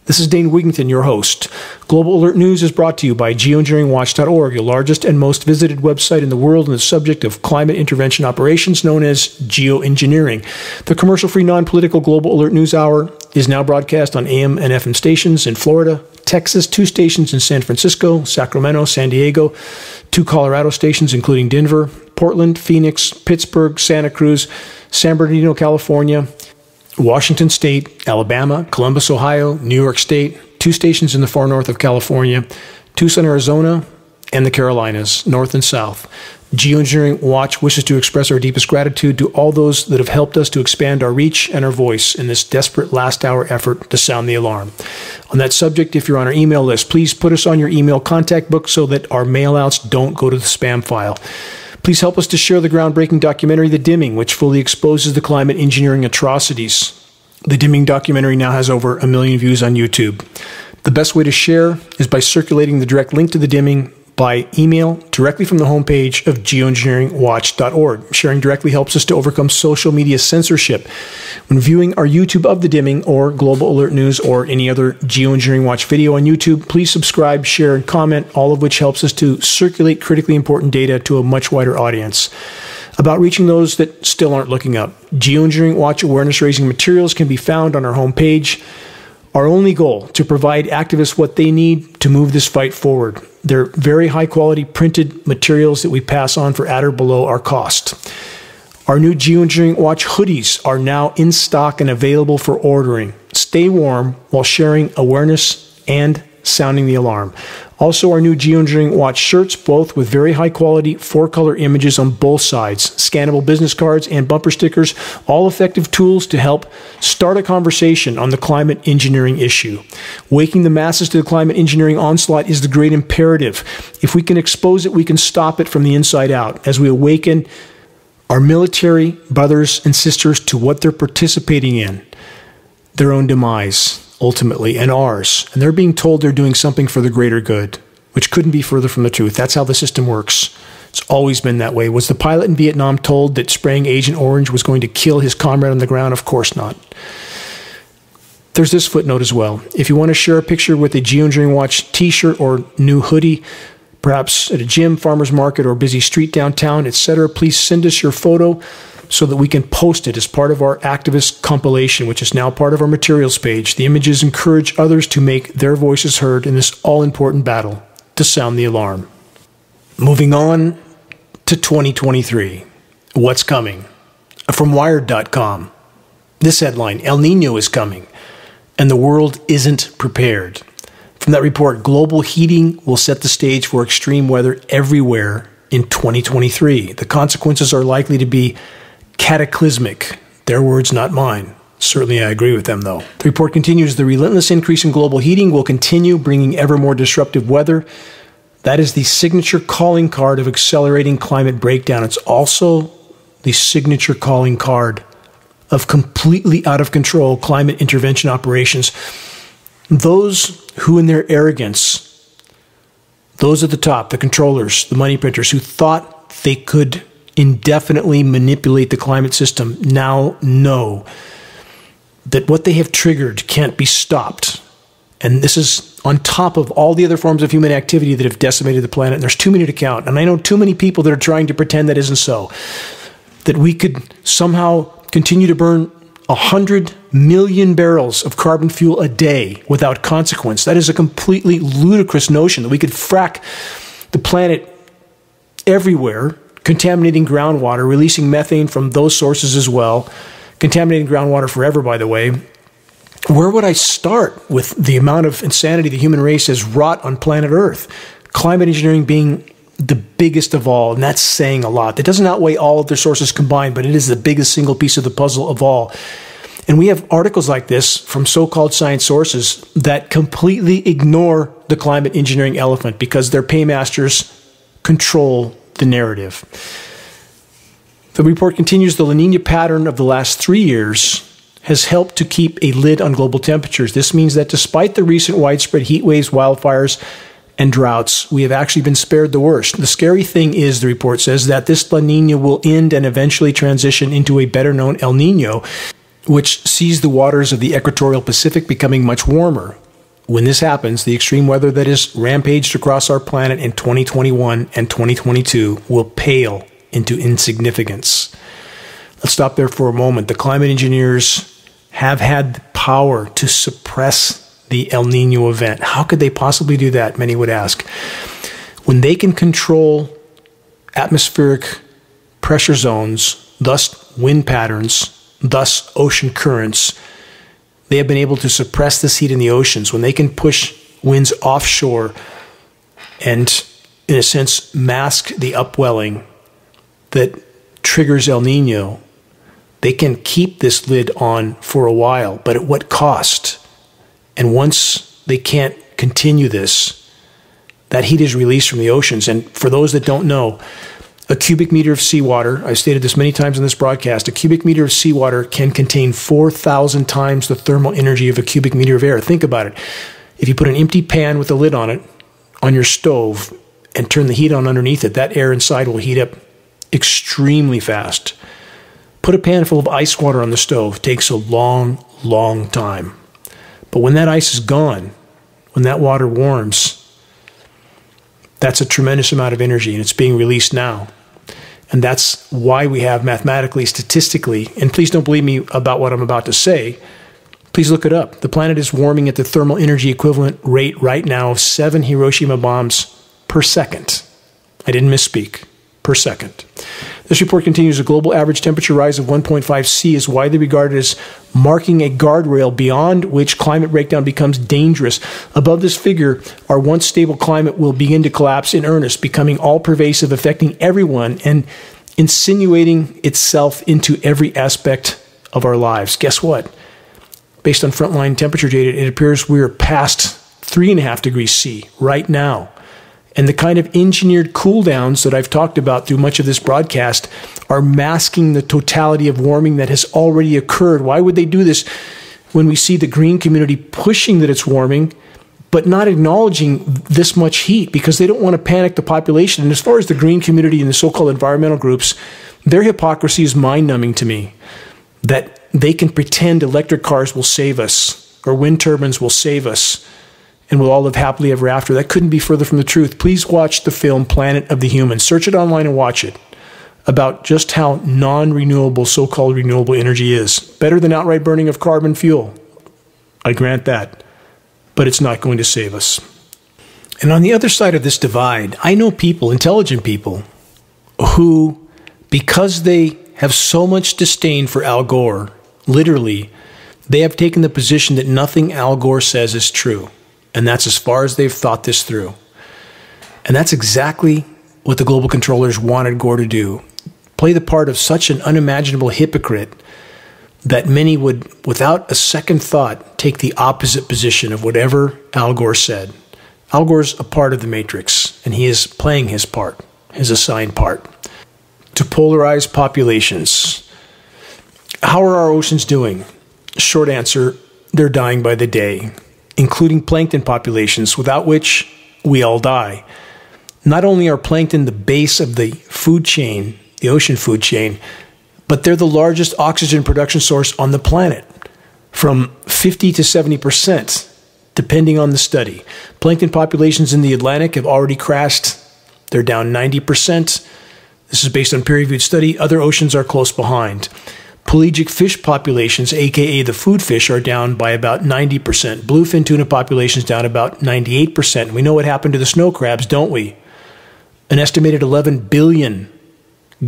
This is Dane Wigington, your host. Global Alert News is brought to you by geoengineeringwatch.org, your largest and most visited website in the world on the subject of climate intervention operations known as geoengineering. The commercial free, non political Global Alert News Hour is now broadcast on AM and FM stations in Florida, Texas, two stations in San Francisco, Sacramento, San Diego, two Colorado stations, including Denver, Portland, Phoenix, Pittsburgh, Santa Cruz, San Bernardino, California, Washington State, Alabama, Columbus, Ohio, New York State, two stations in the far north of California, Tucson, Arizona, and the Carolinas, north and south. Geoengineering Watch wishes to express our deepest gratitude to all those that have helped us to expand our reach and our voice in this desperate last hour effort to sound the alarm. On that subject, if you're on our email list, please put us on your email contact book so that our mailouts don't go to the spam file. Please help us to share the groundbreaking documentary, The Dimming, which fully exposes the climate engineering atrocities. The Dimming documentary now has over a million views on YouTube. The best way to share is by circulating the direct link to The Dimming by email directly from the homepage of geoengineeringwatch.org. Sharing directly helps us to overcome social media censorship. When viewing our YouTube of the dimming or Global Alert News or any other Geoengineering Watch video on YouTube, please subscribe, share, and comment, all of which helps us to circulate critically important data to a much wider audience. About reaching those that still aren't looking up, Geoengineering Watch awareness raising materials can be found on our homepage. Our only goal to provide activists what they need to move this fight forward. They're very high quality printed materials that we pass on for at or below our cost. Our new Geoengineering Watch hoodies are now in stock and available for ordering. Stay warm while sharing awareness and sounding the alarm. Also, our new Geoengineering Watch shirts, both with very high quality four color images on both sides, scannable business cards, and bumper stickers, all effective tools to help start a conversation on the climate engineering issue. Waking the masses to the climate engineering onslaught is the great imperative. If we can expose it, we can stop it from the inside out. As we awaken our military brothers and sisters to what they're participating in, their own demise ultimately, and ours. And they're being told they're doing something for the greater good, which couldn't be further from the truth. That's how the system works. It's always been that way. Was the pilot in Vietnam told that spraying Agent Orange was going to kill his comrade on the ground? Of course not. There's this footnote as well. If you want to share a picture with a Geoengineering Watch t shirt or new hoodie, perhaps at a gym, farmer's market, or busy street downtown, etc., please send us your photo so that we can post it as part of our activist compilation, which is now part of our materials page. The images encourage others to make their voices heard in this all important battle to sound the alarm. Moving on to 2023. What's coming? From Wired.com. This headline El Nino is coming, and the world isn't prepared. From that report, global heating will set the stage for extreme weather everywhere in 2023. The consequences are likely to be cataclysmic. Their words, not mine. Certainly, I agree with them, though. The report continues the relentless increase in global heating will continue, bringing ever more disruptive weather. That is the signature calling card of accelerating climate breakdown. It's also the signature calling card of completely out of control climate intervention operations. Those who, in their arrogance, those at the top, the controllers, the money printers, who thought they could indefinitely manipulate the climate system now know that what they have triggered can't be stopped. And this is on top of all the other forms of human activity that have decimated the planet. And there's too many to count. And I know too many people that are trying to pretend that isn't so. That we could somehow continue to burn 100 million barrels of carbon fuel a day without consequence. That is a completely ludicrous notion that we could frack the planet everywhere contaminating groundwater, releasing methane from those sources as well, contaminating groundwater forever, by the way. Where would I start with the amount of insanity the human race has wrought on planet Earth? Climate engineering being the biggest of all, and that's saying a lot. That doesn't outweigh all of their sources combined, but it is the biggest single piece of the puzzle of all. And we have articles like this from so called science sources that completely ignore the climate engineering elephant because their paymasters control the narrative. The report continues the La Nina pattern of the last three years has helped to keep a lid on global temperatures. This means that despite the recent widespread heat waves, wildfires, and droughts, we have actually been spared the worst. The scary thing is, the report says, that this La Nina will end and eventually transition into a better known El Nino, which sees the waters of the equatorial Pacific becoming much warmer. When this happens, the extreme weather that has rampaged across our planet in 2021 and 2022 will pale into insignificance. Let's stop there for a moment. The climate engineers have had the power to suppress the El Nino event. How could they possibly do that? Many would ask. When they can control atmospheric pressure zones, thus wind patterns, thus ocean currents, they have been able to suppress this heat in the oceans. When they can push winds offshore and, in a sense, mask the upwelling that triggers El Nino, they can keep this lid on for a while, but at what cost? And once they can't continue this, that heat is released from the oceans. And for those that don't know, a cubic meter of seawater, I've stated this many times in this broadcast, a cubic meter of seawater can contain 4,000 times the thermal energy of a cubic meter of air. Think about it. If you put an empty pan with a lid on it on your stove and turn the heat on underneath it, that air inside will heat up extremely fast. Put a pan full of ice water on the stove. It takes a long, long time. But when that ice is gone, when that water warms, that's a tremendous amount of energy and it's being released now. And that's why we have mathematically, statistically, and please don't believe me about what I'm about to say. Please look it up. The planet is warming at the thermal energy equivalent rate right now of seven Hiroshima bombs per second. I didn't misspeak, per second. This report continues a global average temperature rise of 1.5 C is widely regarded as marking a guardrail beyond which climate breakdown becomes dangerous. Above this figure, our once stable climate will begin to collapse in earnest, becoming all pervasive, affecting everyone, and insinuating itself into every aspect of our lives. Guess what? Based on frontline temperature data, it appears we're past three and a half degrees C right now. And the kind of engineered cool downs that I've talked about through much of this broadcast are masking the totality of warming that has already occurred. Why would they do this when we see the green community pushing that it's warming, but not acknowledging this much heat because they don't want to panic the population? And as far as the green community and the so called environmental groups, their hypocrisy is mind numbing to me that they can pretend electric cars will save us or wind turbines will save us and we'll all live happily ever after. That couldn't be further from the truth. Please watch the film Planet of the Humans. Search it online and watch it about just how non renewable, so called renewable energy is. Better than outright burning of carbon fuel. I grant that. But it's not going to save us. And on the other side of this divide, I know people, intelligent people, who, because they have so much disdain for Al Gore, literally, they have taken the position that nothing Al Gore says is true. And that's as far as they've thought this through. And that's exactly what the global controllers wanted Gore to do play the part of such an unimaginable hypocrite that many would, without a second thought, take the opposite position of whatever Al Gore said. Al Gore's a part of the Matrix, and he is playing his part, his assigned part, to polarize populations. How are our oceans doing? Short answer they're dying by the day including plankton populations, without which we all die. Not only are plankton the base of the food chain, the ocean food chain, but they're the largest oxygen production source on the planet, from 50 to 70 percent, depending on the study. Plankton populations in the Atlantic have already crashed, they're down 90 percent. This is based on peer reviewed study. Other oceans are close behind. Pelagic fish populations, aka the food fish, are down by about 90%. Bluefin tuna populations down about 98%. We know what happened to the snow crabs, don't we? An estimated 11 billion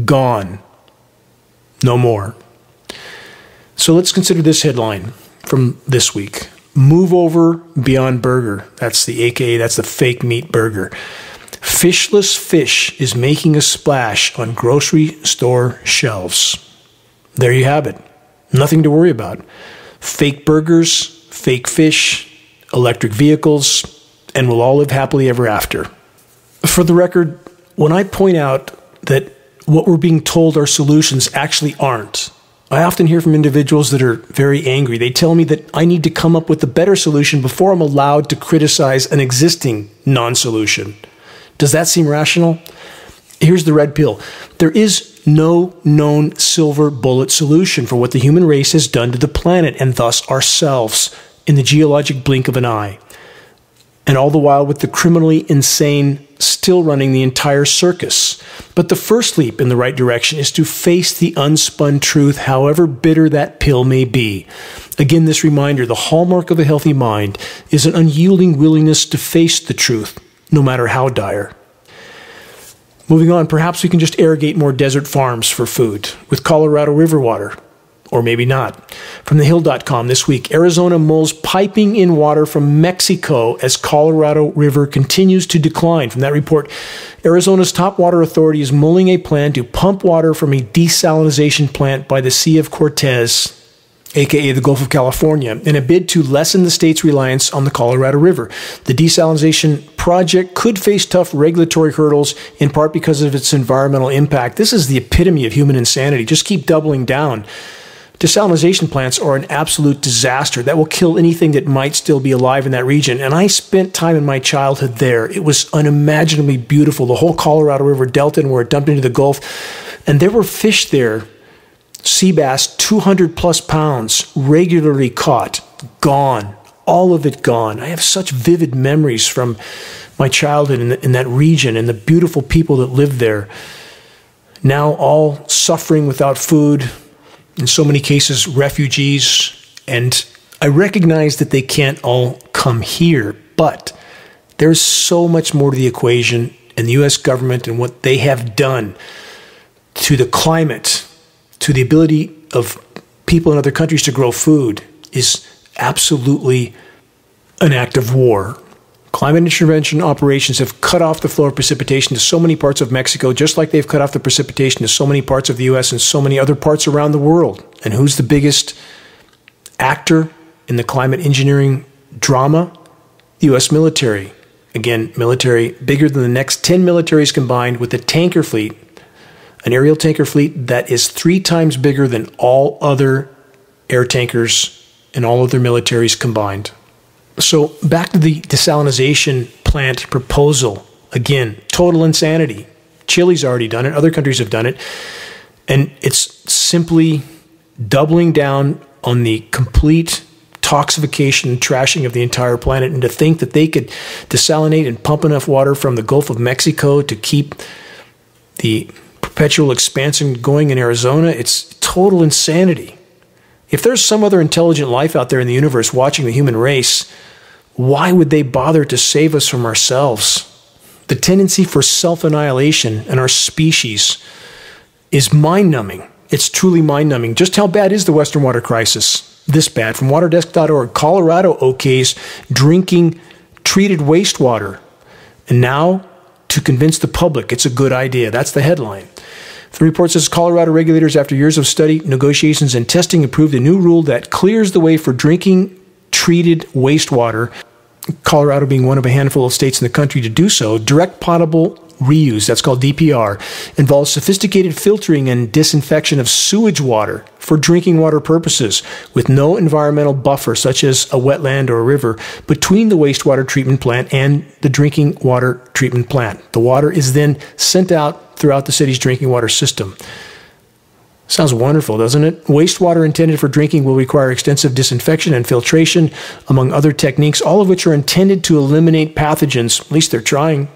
gone. No more. So let's consider this headline from this week. Move over beyond burger. That's the AKA, that's the fake meat burger. Fishless fish is making a splash on grocery store shelves. There you have it. Nothing to worry about. Fake burgers, fake fish, electric vehicles, and we'll all live happily ever after. For the record, when I point out that what we're being told are solutions actually aren't, I often hear from individuals that are very angry. They tell me that I need to come up with a better solution before I'm allowed to criticize an existing non solution. Does that seem rational? Here's the red pill there is no known silver bullet solution for what the human race has done to the planet and thus ourselves in the geologic blink of an eye. And all the while with the criminally insane still running the entire circus. But the first leap in the right direction is to face the unspun truth, however bitter that pill may be. Again, this reminder the hallmark of a healthy mind is an unyielding willingness to face the truth, no matter how dire. Moving on, perhaps we can just irrigate more desert farms for food with Colorado River water. Or maybe not. From thehill.com this week, Arizona mulls piping in water from Mexico as Colorado River continues to decline. From that report, Arizona's top water authority is mulling a plan to pump water from a desalination plant by the Sea of Cortez aka the Gulf of California, in a bid to lessen the state's reliance on the Colorado River. The desalination project could face tough regulatory hurdles, in part because of its environmental impact. This is the epitome of human insanity. Just keep doubling down. Desalination plants are an absolute disaster that will kill anything that might still be alive in that region. And I spent time in my childhood there. It was unimaginably beautiful. The whole Colorado River Delta and where it dumped into the Gulf. And there were fish there, sea bass, 200 plus pounds, regularly caught, gone, all of it gone. I have such vivid memories from my childhood in, the, in that region and the beautiful people that lived there. Now all suffering without food, in so many cases, refugees. And I recognize that they can't all come here, but there's so much more to the equation and the US government and what they have done to the climate, to the ability of people in other countries to grow food is absolutely an act of war. Climate intervention operations have cut off the flow of precipitation to so many parts of Mexico, just like they've cut off the precipitation to so many parts of the US and so many other parts around the world. And who's the biggest actor in the climate engineering drama? The US military. Again, military bigger than the next 10 militaries combined with a tanker fleet, an aerial tanker fleet that is three times bigger than all other air tankers and all other militaries combined. So, back to the desalination plant proposal. Again, total insanity. Chile's already done it, other countries have done it. And it's simply doubling down on the complete toxification and trashing of the entire planet. And to think that they could desalinate and pump enough water from the Gulf of Mexico to keep the perpetual expansion going in Arizona, it's total insanity. If there's some other intelligent life out there in the universe watching the human race, why would they bother to save us from ourselves? The tendency for self annihilation in our species is mind numbing. It's truly mind numbing. Just how bad is the Western water crisis? This bad. From waterdesk.org, Colorado okays drinking treated wastewater. And now, to convince the public it's a good idea. That's the headline. The report says Colorado regulators, after years of study, negotiations, and testing, approved a new rule that clears the way for drinking treated wastewater Colorado being one of a handful of states in the country to do so, direct potable reuse, that's called DPR, involves sophisticated filtering and disinfection of sewage water for drinking water purposes with no environmental buffer, such as a wetland or a river, between the wastewater treatment plant and the drinking water treatment plant. The water is then sent out throughout the city's drinking water system. Sounds wonderful, doesn't it? Wastewater intended for drinking will require extensive disinfection and filtration, among other techniques, all of which are intended to eliminate pathogens. At least they're trying.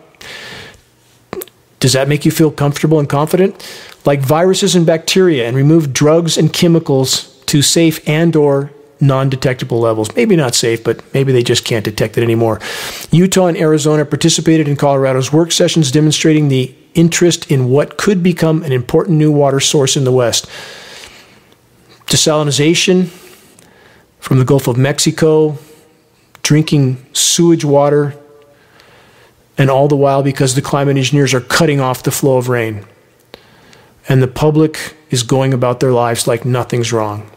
Does that make you feel comfortable and confident? Like viruses and bacteria, and remove drugs and chemicals to safe and or non-detectable levels. Maybe not safe, but maybe they just can't detect it anymore. Utah and Arizona participated in Colorado's work sessions demonstrating the interest in what could become an important new water source in the West. Desalination from the Gulf of Mexico, drinking sewage water, and all the while because the climate engineers are cutting off the flow of rain. And the public is going about their lives like nothing's wrong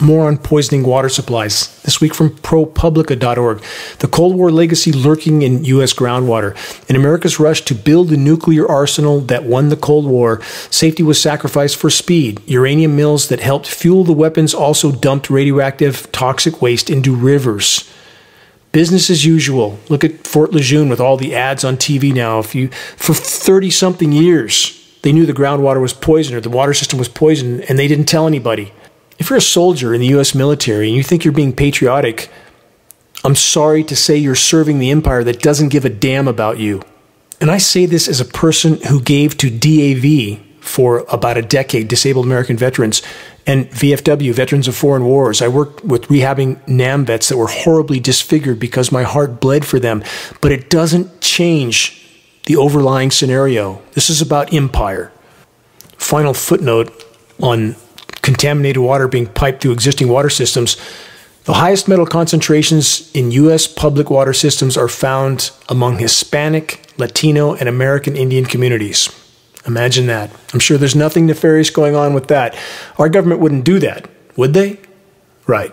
more on poisoning water supplies. This week from ProPublica.org. The Cold War legacy lurking in U.S. groundwater. In America's rush to build the nuclear arsenal that won the Cold War, safety was sacrificed for speed. Uranium mills that helped fuel the weapons also dumped radioactive toxic waste into rivers. Business as usual. Look at Fort Lejeune with all the ads on TV now. If you for 30 something years they knew the groundwater was poisoned or the water system was poisoned and they didn't tell anybody. If you're a soldier in the US military and you think you're being patriotic, I'm sorry to say you're serving the empire that doesn't give a damn about you. And I say this as a person who gave to DAV for about a decade, Disabled American Veterans, and VFW, Veterans of Foreign Wars. I worked with rehabbing NAM vets that were horribly disfigured because my heart bled for them. But it doesn't change the overlying scenario. This is about empire. Final footnote on contaminated water being piped through existing water systems. The highest metal concentrations in U.S. public water systems are found among Hispanic, Latino, and American Indian communities. Imagine that. I'm sure there's nothing nefarious going on with that. Our government wouldn't do that, would they? Right.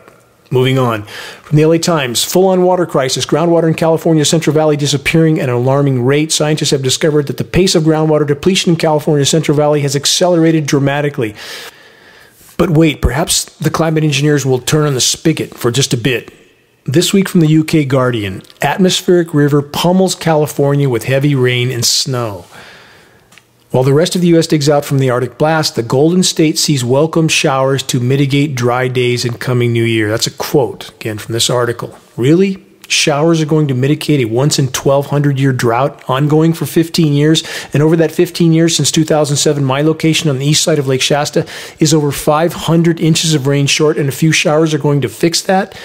Moving on. From the LA Times, full on water crisis. Groundwater in California's Central Valley disappearing at an alarming rate. Scientists have discovered that the pace of groundwater depletion in California's Central Valley has accelerated dramatically. But wait, perhaps the climate engineers will turn on the spigot for just a bit. This week from the UK Guardian atmospheric river pummels California with heavy rain and snow. While the rest of the U.S. digs out from the Arctic blast, the Golden State sees welcome showers to mitigate dry days in coming new year. That's a quote, again, from this article. Really? Showers are going to mitigate a once in 1200 year drought ongoing for 15 years. And over that 15 years since 2007, my location on the east side of Lake Shasta is over 500 inches of rain short, and a few showers are going to fix that.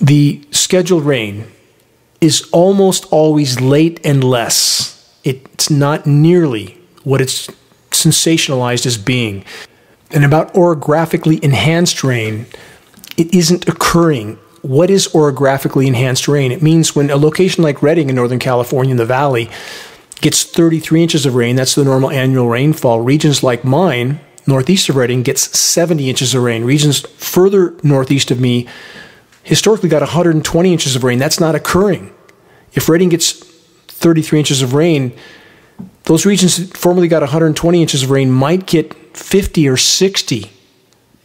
The scheduled rain is almost always late and less it's not nearly what it's sensationalized as being. And about orographically enhanced rain, it isn't occurring. What is orographically enhanced rain? It means when a location like Redding in Northern California in the valley gets 33 inches of rain, that's the normal annual rainfall. Regions like mine, northeast of Redding, gets 70 inches of rain. Regions further northeast of me historically got 120 inches of rain. That's not occurring. If Redding gets 33 inches of rain, those regions that formerly got 120 inches of rain might get 50 or 60.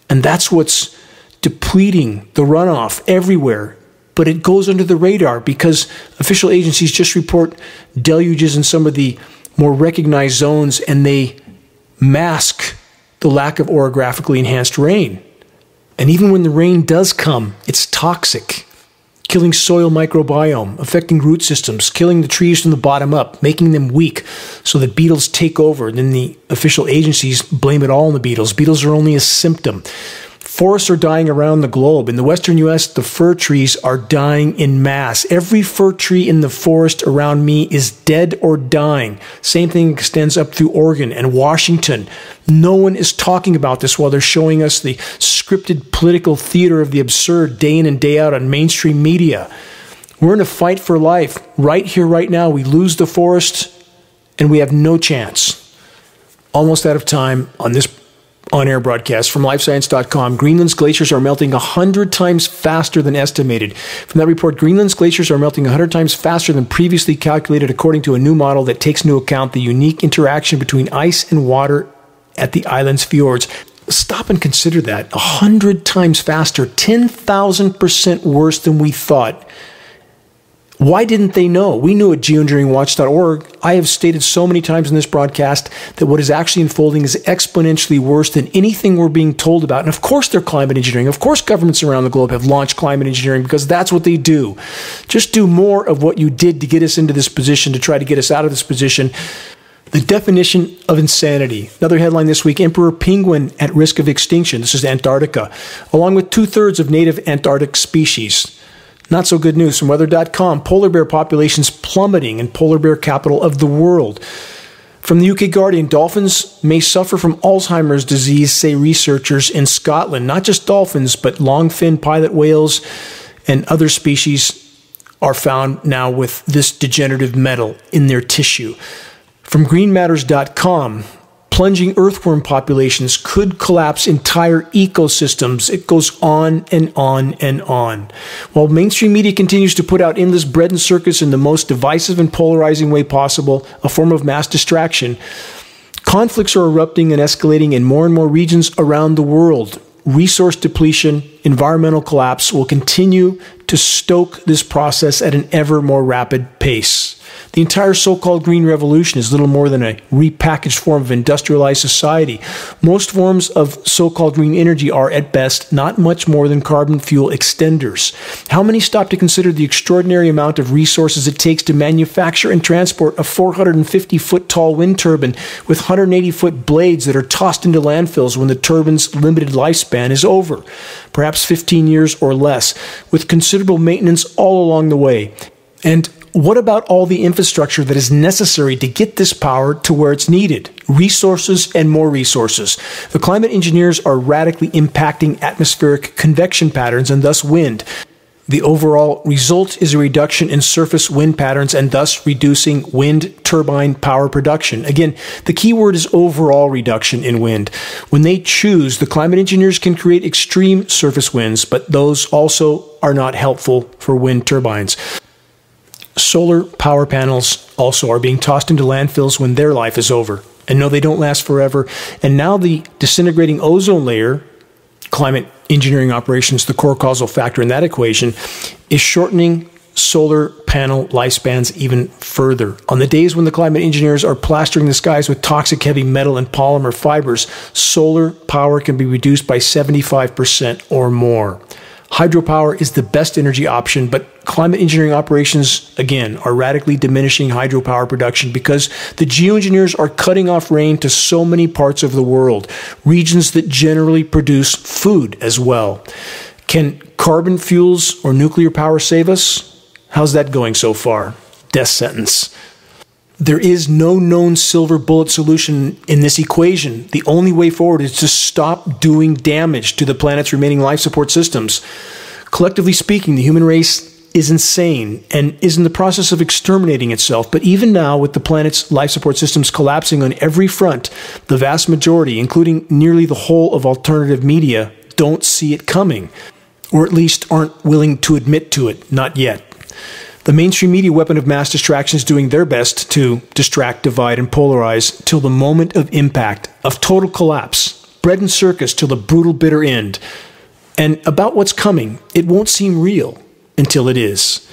And that's what's depleting the runoff everywhere. But it goes under the radar because official agencies just report deluges in some of the more recognized zones and they mask the lack of orographically enhanced rain. And even when the rain does come, it's toxic killing soil microbiome, affecting root systems, killing the trees from the bottom up, making them weak so that beetles take over. Then the official agencies blame it all on the beetles. Beetles are only a symptom. Forests are dying around the globe. In the western US, the fir trees are dying in mass. Every fir tree in the forest around me is dead or dying. Same thing extends up through Oregon and Washington. No one is talking about this while they're showing us the scripted political theater of the absurd day in and day out on mainstream media. We're in a fight for life. Right here, right now, we lose the forest and we have no chance. Almost out of time on this on air broadcast from livescience.com. Greenland's glaciers are melting 100 times faster than estimated. From that report, Greenland's glaciers are melting 100 times faster than previously calculated, according to a new model that takes into account the unique interaction between ice and water at the island's fjords. Stop and consider that. 100 times faster, 10,000% worse than we thought. Why didn't they know? We knew at geoengineeringwatch.org. I have stated so many times in this broadcast that what is actually unfolding is exponentially worse than anything we're being told about. And of course, they're climate engineering. Of course, governments around the globe have launched climate engineering because that's what they do. Just do more of what you did to get us into this position, to try to get us out of this position. The definition of insanity. Another headline this week Emperor penguin at risk of extinction. This is Antarctica, along with two thirds of native Antarctic species. Not so good news from weather.com. Polar bear populations plummeting in polar bear capital of the world. From the UK Guardian, dolphins may suffer from Alzheimer's disease, say researchers in Scotland. Not just dolphins, but long fin pilot whales and other species are found now with this degenerative metal in their tissue. From greenmatters.com, plunging earthworm populations could collapse entire ecosystems. It goes on and on and on. While mainstream media continues to put out endless bread and circus in the most divisive and polarizing way possible, a form of mass distraction, conflicts are erupting and escalating in more and more regions around the world. Resource depletion, environmental collapse will continue to stoke this process at an ever more rapid pace. The entire so called Green Revolution is little more than a repackaged form of industrialized society. Most forms of so called green energy are, at best, not much more than carbon fuel extenders. How many stop to consider the extraordinary amount of resources it takes to manufacture and transport a 450 foot tall wind turbine with 180 foot blades that are tossed into landfills when the turbine's limited lifespan is over? Perhaps 15 years or less, with considerable maintenance all along the way. And what about all the infrastructure that is necessary to get this power to where it's needed? Resources and more resources. The climate engineers are radically impacting atmospheric convection patterns and thus wind. The overall result is a reduction in surface wind patterns and thus reducing wind turbine power production. Again, the key word is overall reduction in wind. When they choose, the climate engineers can create extreme surface winds, but those also are not helpful for wind turbines. Solar power panels also are being tossed into landfills when their life is over. And no, they don't last forever. And now the disintegrating ozone layer climate engineering operations, the core causal factor in that equation, is shortening solar panel lifespans even further. On the days when the climate engineers are plastering the skies with toxic heavy metal and polymer fibers, solar power can be reduced by 75% or more. Hydropower is the best energy option, but climate engineering operations, again, are radically diminishing hydropower production because the geoengineers are cutting off rain to so many parts of the world, regions that generally produce food as well. Can carbon fuels or nuclear power save us? How's that going so far? Death sentence. There is no known silver bullet solution in this equation. The only way forward is to stop doing damage to the planet's remaining life support systems. Collectively speaking, the human race is insane and is in the process of exterminating itself. But even now, with the planet's life support systems collapsing on every front, the vast majority, including nearly the whole of alternative media, don't see it coming, or at least aren't willing to admit to it, not yet. The mainstream media weapon of mass distraction is doing their best to distract, divide, and polarize till the moment of impact, of total collapse, bread and circus till the brutal, bitter end. And about what's coming, it won't seem real until it is.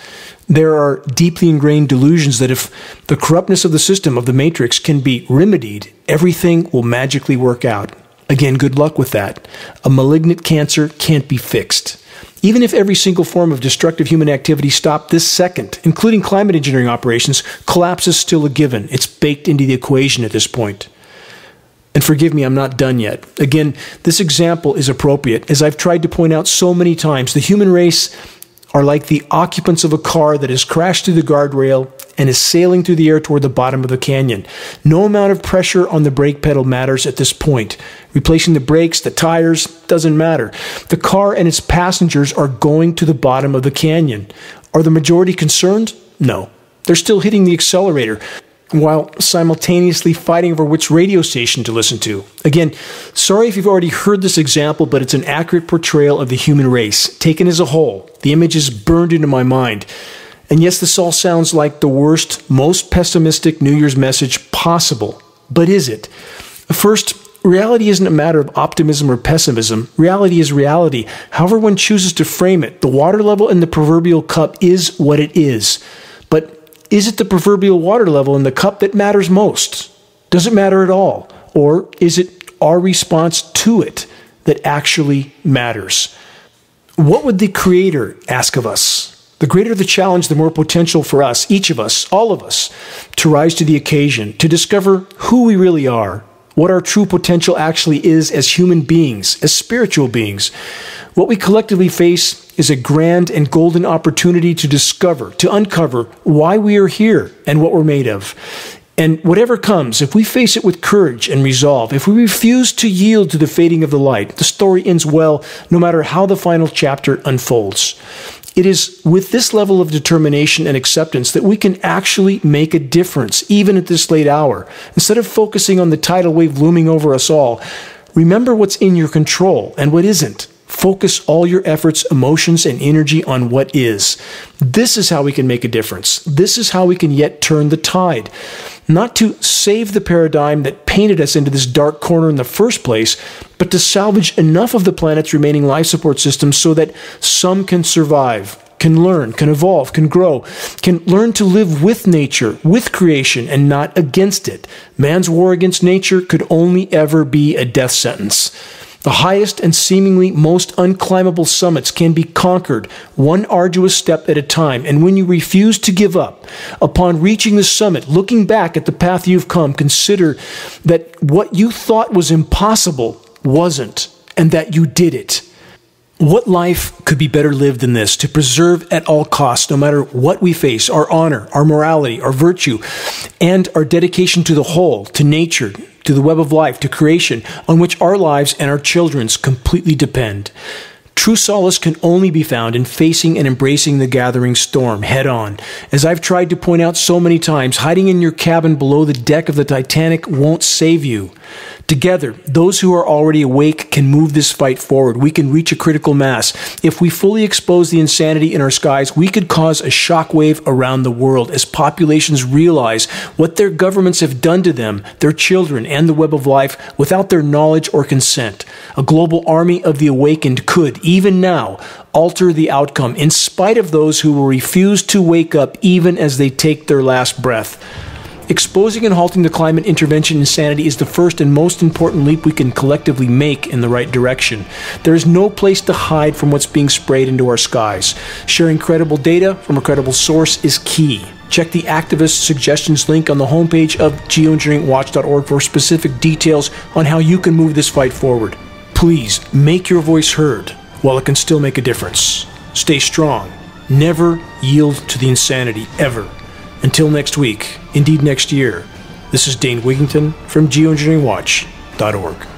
There are deeply ingrained delusions that if the corruptness of the system, of the matrix, can be remedied, everything will magically work out. Again, good luck with that. A malignant cancer can't be fixed. Even if every single form of destructive human activity stopped this second, including climate engineering operations, collapse is still a given. It's baked into the equation at this point. And forgive me, I'm not done yet. Again, this example is appropriate. As I've tried to point out so many times, the human race are like the occupants of a car that has crashed through the guardrail and is sailing through the air toward the bottom of the canyon. No amount of pressure on the brake pedal matters at this point. Replacing the brakes, the tires, doesn't matter. The car and its passengers are going to the bottom of the canyon. Are the majority concerned? No. They're still hitting the accelerator while simultaneously fighting over which radio station to listen to. Again, sorry if you've already heard this example, but it's an accurate portrayal of the human race, taken as a whole. The image is burned into my mind. And yes, this all sounds like the worst, most pessimistic New Year's message possible. But is it? First, reality isn't a matter of optimism or pessimism. Reality is reality. However, one chooses to frame it, the water level in the proverbial cup is what it is. Is it the proverbial water level in the cup that matters most? Does it matter at all? Or is it our response to it that actually matters? What would the Creator ask of us? The greater the challenge, the more potential for us, each of us, all of us, to rise to the occasion, to discover who we really are, what our true potential actually is as human beings, as spiritual beings. What we collectively face is a grand and golden opportunity to discover, to uncover why we are here and what we're made of. And whatever comes, if we face it with courage and resolve, if we refuse to yield to the fading of the light, the story ends well no matter how the final chapter unfolds. It is with this level of determination and acceptance that we can actually make a difference, even at this late hour. Instead of focusing on the tidal wave looming over us all, remember what's in your control and what isn't. Focus all your efforts, emotions, and energy on what is. This is how we can make a difference. This is how we can yet turn the tide. Not to save the paradigm that painted us into this dark corner in the first place, but to salvage enough of the planet's remaining life support systems so that some can survive, can learn, can evolve, can grow, can learn to live with nature, with creation, and not against it. Man's war against nature could only ever be a death sentence. The highest and seemingly most unclimbable summits can be conquered one arduous step at a time. And when you refuse to give up, upon reaching the summit, looking back at the path you've come, consider that what you thought was impossible wasn't, and that you did it. What life could be better lived than this to preserve at all costs, no matter what we face, our honor, our morality, our virtue, and our dedication to the whole, to nature, to the web of life, to creation, on which our lives and our children's completely depend. True solace can only be found in facing and embracing the gathering storm head on. As I've tried to point out so many times, hiding in your cabin below the deck of the Titanic won't save you. Together, those who are already awake can move this fight forward. We can reach a critical mass. If we fully expose the insanity in our skies, we could cause a shockwave around the world as populations realize what their governments have done to them, their children, and the web of life without their knowledge or consent. A global army of the awakened could, even now, alter the outcome in spite of those who will refuse to wake up even as they take their last breath. Exposing and halting the climate intervention insanity is the first and most important leap we can collectively make in the right direction. There is no place to hide from what's being sprayed into our skies. Sharing credible data from a credible source is key. Check the activist suggestions link on the homepage of geoengineeringwatch.org for specific details on how you can move this fight forward. Please make your voice heard while it can still make a difference. Stay strong. Never yield to the insanity, ever. Until next week, indeed next year, this is Dane Wigington from geoengineeringwatch.org.